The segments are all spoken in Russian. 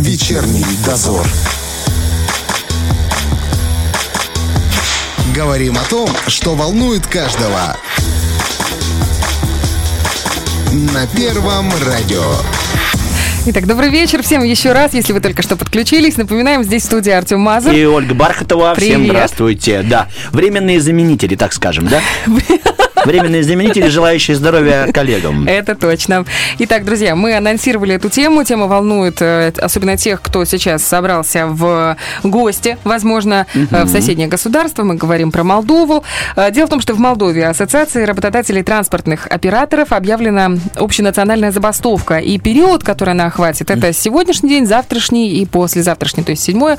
Вечерний дозор. Говорим о том, что волнует каждого. На Первом радио. Итак, добрый вечер всем еще раз, если вы только что подключились. Напоминаем, здесь в студии Артем Мазур. И Ольга Бархатова. Привет. Всем здравствуйте. Да, временные заменители, так скажем, да? Временные заменители, желающие здоровья коллегам. Это точно. Итак, друзья, мы анонсировали эту тему. Тема волнует э, особенно тех, кто сейчас собрался в гости, возможно, э, в соседнее государство. Мы говорим про Молдову. Э, Дело в том, что в Молдове Ассоциации работодателей транспортных операторов объявлена общенациональная забастовка. И период, который она охватит, это сегодняшний день, завтрашний и послезавтрашний, то есть 7, По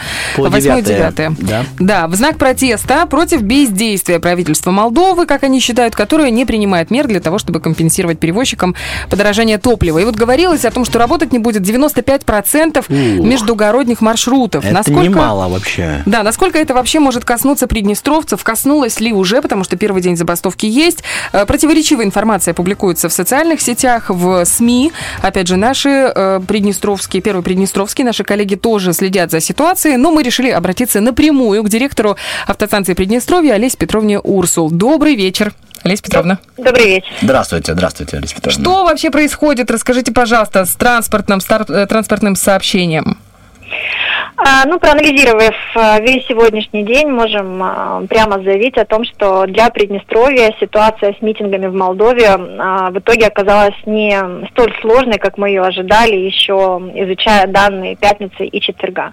8, девятое, 9. да? Да, в знак протеста против бездействия правительства Молдовы, как они считают, которое не принимает мер для того, чтобы компенсировать перевозчикам подорожание топлива. И вот говорилось о том, что работать не будет 95% Ух. междугородних маршрутов. Это немало вообще. Да, насколько это вообще может коснуться приднестровцев? Коснулось ли уже, потому что первый день забастовки есть. Э, Противоречивая информация публикуется в социальных сетях, в СМИ. Опять же, наши э, приднестровские, первый приднестровские, наши коллеги тоже следят за ситуацией, но мы решили обратиться напрямую к директору автостанции Приднестровья Олесе Петровне Урсул. Добрый вечер, Олеся Петровна. Добрый вечер. Здравствуйте, здравствуйте, Алиса Петровна. Что вообще происходит? Расскажите, пожалуйста, с транспортным, стар- э, транспортным сообщением. А, ну, проанализировав а, весь сегодняшний день, можем а, прямо заявить о том, что для Приднестровья ситуация с митингами в Молдове в итоге оказалась не столь сложной, как мы ее ожидали, еще изучая данные пятницы и четверга.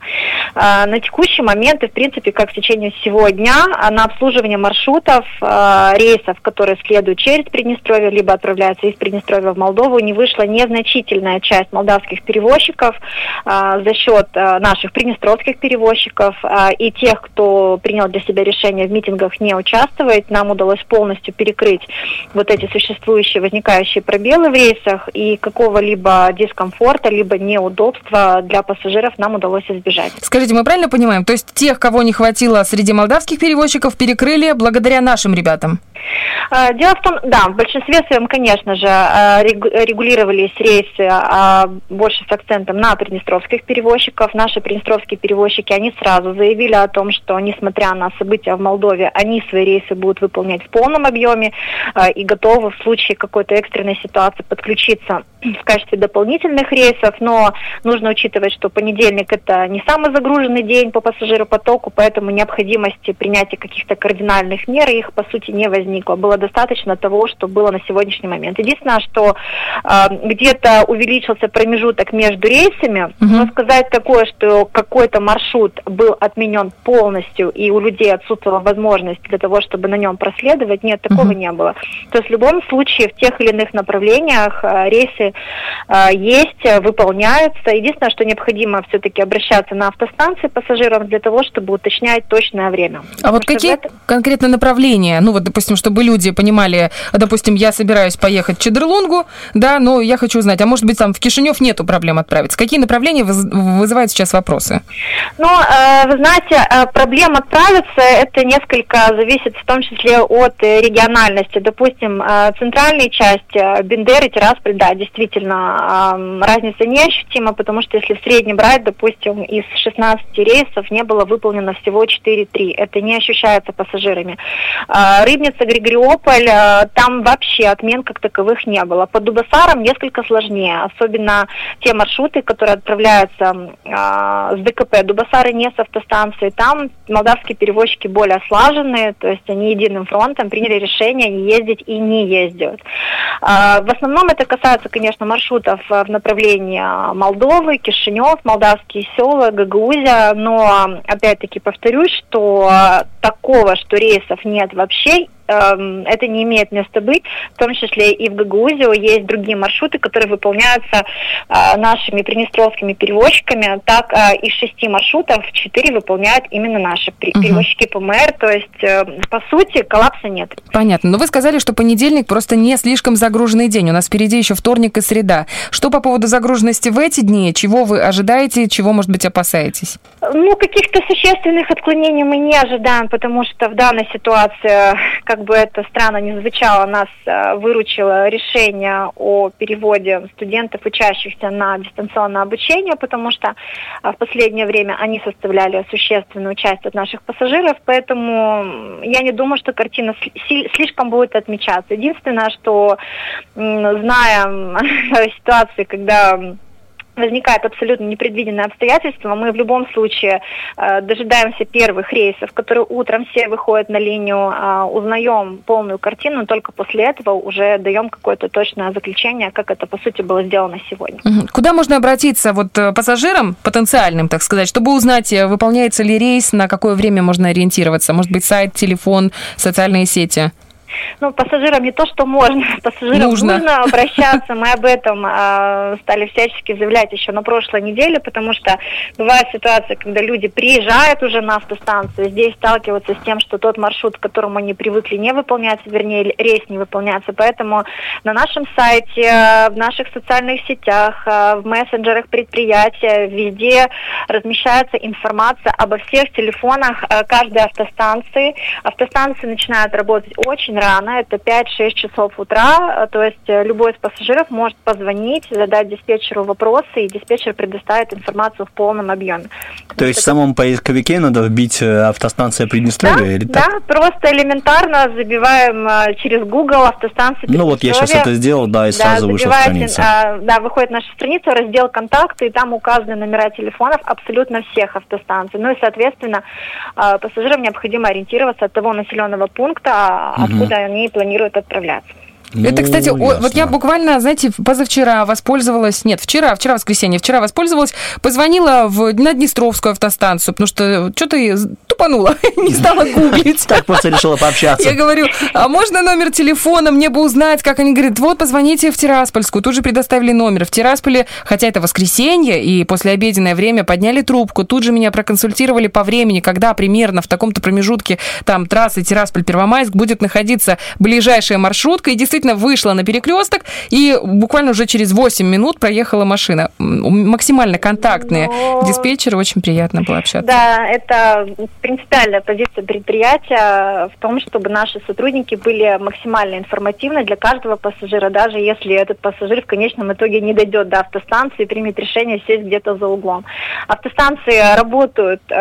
На текущий момент и, в принципе, как в течение всего дня, на обслуживание маршрутов, рейсов, которые следуют через Приднестровье, либо отправляются из Приднестровья в Молдову, не вышла незначительная часть молдавских перевозчиков за счет наших приднестровских перевозчиков а, и тех, кто принял для себя решение в митингах не участвовать, нам удалось полностью перекрыть вот эти существующие, возникающие пробелы в рейсах и какого-либо дискомфорта, либо неудобства для пассажиров нам удалось избежать. Скажите, мы правильно понимаем? То есть тех, кого не хватило среди молдавских перевозчиков, перекрыли благодаря нашим ребятам? А, Дело в том, да, в большинстве своем, конечно же, регу- регулировались рейсы а, больше с акцентом на приднестровских перевозчиков. Наши приднестровские перевозчики, они сразу заявили о том, что, несмотря на события в Молдове, они свои рейсы будут выполнять в полном объеме и готовы в случае какой-то экстренной ситуации подключиться в качестве дополнительных рейсов. Но нужно учитывать, что понедельник это не самый загруженный день по пассажиропотоку, поэтому необходимости принятия каких-то кардинальных мер их, по сути, не возникло. Было достаточно того, что было на сегодняшний момент. Единственное, что а, где-то увеличился промежуток между рейсами, но сказать такое, что какой-то маршрут был отменен полностью и у людей отсутствовала возможность для того, чтобы на нем проследовать, нет, такого не было. То есть в любом случае в тех или иных направлениях а, рейсы а, есть, а, выполняются. Единственное, что необходимо все-таки обращаться на автостанции пассажирам для того, чтобы уточнять точное время. А вот какие в этом- конкретно направления? Ну вот, допустим, чтобы люди понимали, допустим, я собираюсь поехать в Чедрлунгу, да, но я хочу узнать, а может быть там в Кишинев нету проблем отправиться? Какие направления выз- вызывают сейчас вопросы? Ну, э, вы знаете, э, проблем отправиться, это несколько зависит в том числе от э, региональности. Допустим, э, центральная часть э, Бендеры, Тирасполь, да, действительно, э, разница неощутима, потому что если в среднем брать, допустим, из 16 рейсов не было выполнено всего 4-3. Это не ощущается пассажирами. Э, Рыбница, Григориополь, э, там вообще отмен как таковых не было. По Дубасарам несколько сложнее, особенно те маршруты, которые отправляются а, с ДКП Дубасары не с автостанции. Там молдавские перевозчики более слаженные, то есть они единым фронтом приняли решение не ездить и не ездят. А, в основном это касается, конечно, маршрутов а, в направлении а, Молдовы, Кишинев, молдавские села, Гагаузия, но опять-таки повторюсь, что а, такого, что рейсов нет вообще, это не имеет места быть, в том числе и в Гагаузио есть другие маршруты, которые выполняются а, нашими приднестровскими перевозчиками. Так, а, из шести маршрутов четыре выполняют именно наши перевозчики ПМР, то есть, э, по сути, коллапса нет. Понятно. Но вы сказали, что понедельник просто не слишком загруженный день. У нас впереди еще вторник и среда. Что по поводу загруженности в эти дни? Чего вы ожидаете, чего, может быть, опасаетесь? Ну, каких-то существенных отклонений мы не ожидаем, потому что в данной ситуации, как как бы это странно не звучало, нас э, выручило решение о переводе студентов, учащихся на дистанционное обучение, потому что э, в последнее время они составляли существенную часть от наших пассажиров, поэтому я не думаю, что картина слишком будет отмечаться. Единственное, что зная ситуации, когда возникает абсолютно непредвиденное обстоятельство, мы в любом случае э, дожидаемся первых рейсов, которые утром все выходят на линию, э, узнаем полную картину, только после этого уже даем какое-то точное заключение, как это по сути было сделано сегодня. Куда можно обратиться вот э, пассажирам потенциальным, так сказать, чтобы узнать, э, выполняется ли рейс, на какое время можно ориентироваться? Может быть, сайт, телефон, социальные сети? Ну, пассажирам не то, что можно, пассажирам нужно, нужно обращаться. Мы об этом э, стали всячески заявлять еще на прошлой неделе, потому что бывает ситуация, когда люди приезжают уже на автостанцию, здесь сталкиваются с тем, что тот маршрут, к которому они привыкли, не выполняется, вернее, рейс не выполняется. Поэтому на нашем сайте, в наших социальных сетях, а, в мессенджерах предприятия, везде размещается информация обо всех телефонах а, каждой автостанции. Автостанции начинают работать очень рано, это 5-6 часов утра, то есть э, любой из пассажиров может позвонить, задать диспетчеру вопросы, и диспетчер предоставит информацию в полном объеме. То есть в самом поисковике надо вбить э, автостанция Приднестровья да, или так? Да, просто элементарно забиваем э, через Google автостанция Ну вот я сейчас это сделал, да, и сразу да, вышла страница. Да, выходит наша страница, раздел контакты, и там указаны номера телефонов абсолютно всех автостанций. Ну и, соответственно, пассажирам необходимо ориентироваться от того населенного пункта, откуда куда они планируют отправляться. Ну, это, кстати, ясно. вот я буквально, знаете, позавчера воспользовалась, нет, вчера, вчера воскресенье, вчера воспользовалась, позвонила в, на Днестровскую автостанцию, потому что что-то тупанула, не стала гуглить. Так просто решила пообщаться. Я говорю, а можно номер телефона, мне бы узнать, как они говорят, вот позвоните в Тираспольскую, тут же предоставили номер. В Тирасполе, хотя это воскресенье, и после обеденное время подняли трубку, тут же меня проконсультировали по времени, когда примерно в таком-то промежутке там трассы Тирасполь-Первомайск будет находиться ближайшая маршрутка, и действительно действительно вышла на перекресток, и буквально уже через 8 минут проехала машина. Максимально контактные Но... диспетчеры, очень приятно было общаться. Да, это принципиальная позиция предприятия в том, чтобы наши сотрудники были максимально информативны для каждого пассажира, даже если этот пассажир в конечном итоге не дойдет до автостанции и примет решение сесть где-то за углом. Автостанции работают э,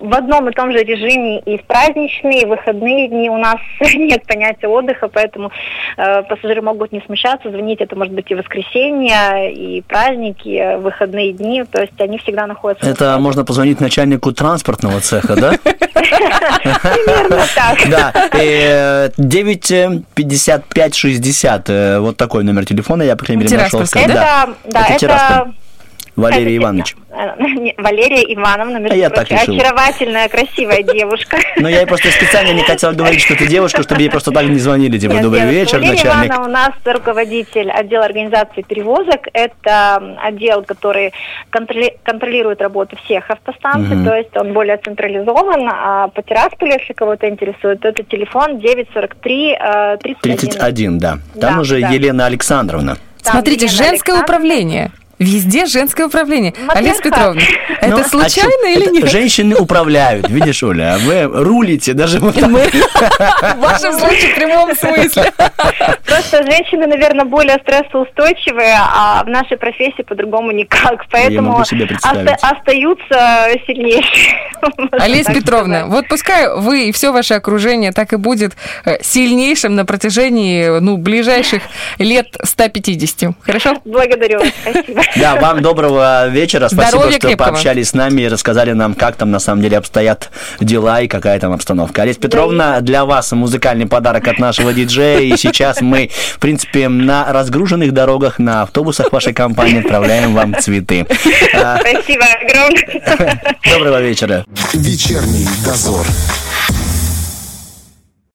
в одном и том же режиме и в праздничные, и в выходные дни. У нас нет понятия отдыха, поэтому э, пассажиры могут не смущаться, звонить это может быть и воскресенье, и праздники, выходные дни, то есть они всегда находятся. Это можно позвонить начальнику транспортного цеха, да? Примерно так. Да, 955 60, э, вот такой номер телефона, я, по крайней мере, нашел. Это, да, это Валерий Иванович. Валерия Ивановна, между а я так решил. очаровательная, красивая девушка. Но я просто специально не хотел говорить, что ты девушка, чтобы ей просто так не звонили, типа, добрый вечер, Валерия начальник. Ивановна у нас руководитель отдела организации перевозок. Это отдел, который контролирует работу всех автостанций, то есть он более централизован. А по Тирасполю, если кого-то интересует, это телефон 943 31. 31, да. Там уже Елена Александровна. Смотрите, женское управление. Везде женское управление. Олеся Петровна, это ну, а случайно а или нет? Женщины управляют, видишь, Оля, а вы рулите даже вот так. Мы, в вашем случае, в прямом смысле. Просто женщины, наверное, более стрессоустойчивые, а в нашей профессии по-другому никак. Поэтому оста- остаются сильнейшие. Олеся Петровна, вот пускай вы и все ваше окружение так и будет э, сильнейшим на протяжении ну, ближайших лет 150. Хорошо? Благодарю вас, спасибо. Да, вам доброго вечера. Спасибо, Здоровья что крепкого. пообщались с нами и рассказали нам, как там на самом деле обстоят дела и какая там обстановка. Олеся Петровна, для вас музыкальный подарок от нашего диджея. И сейчас мы, в принципе, на разгруженных дорогах, на автобусах вашей компании отправляем вам цветы. Спасибо огромное. Доброго вечера. Вечерний дозор.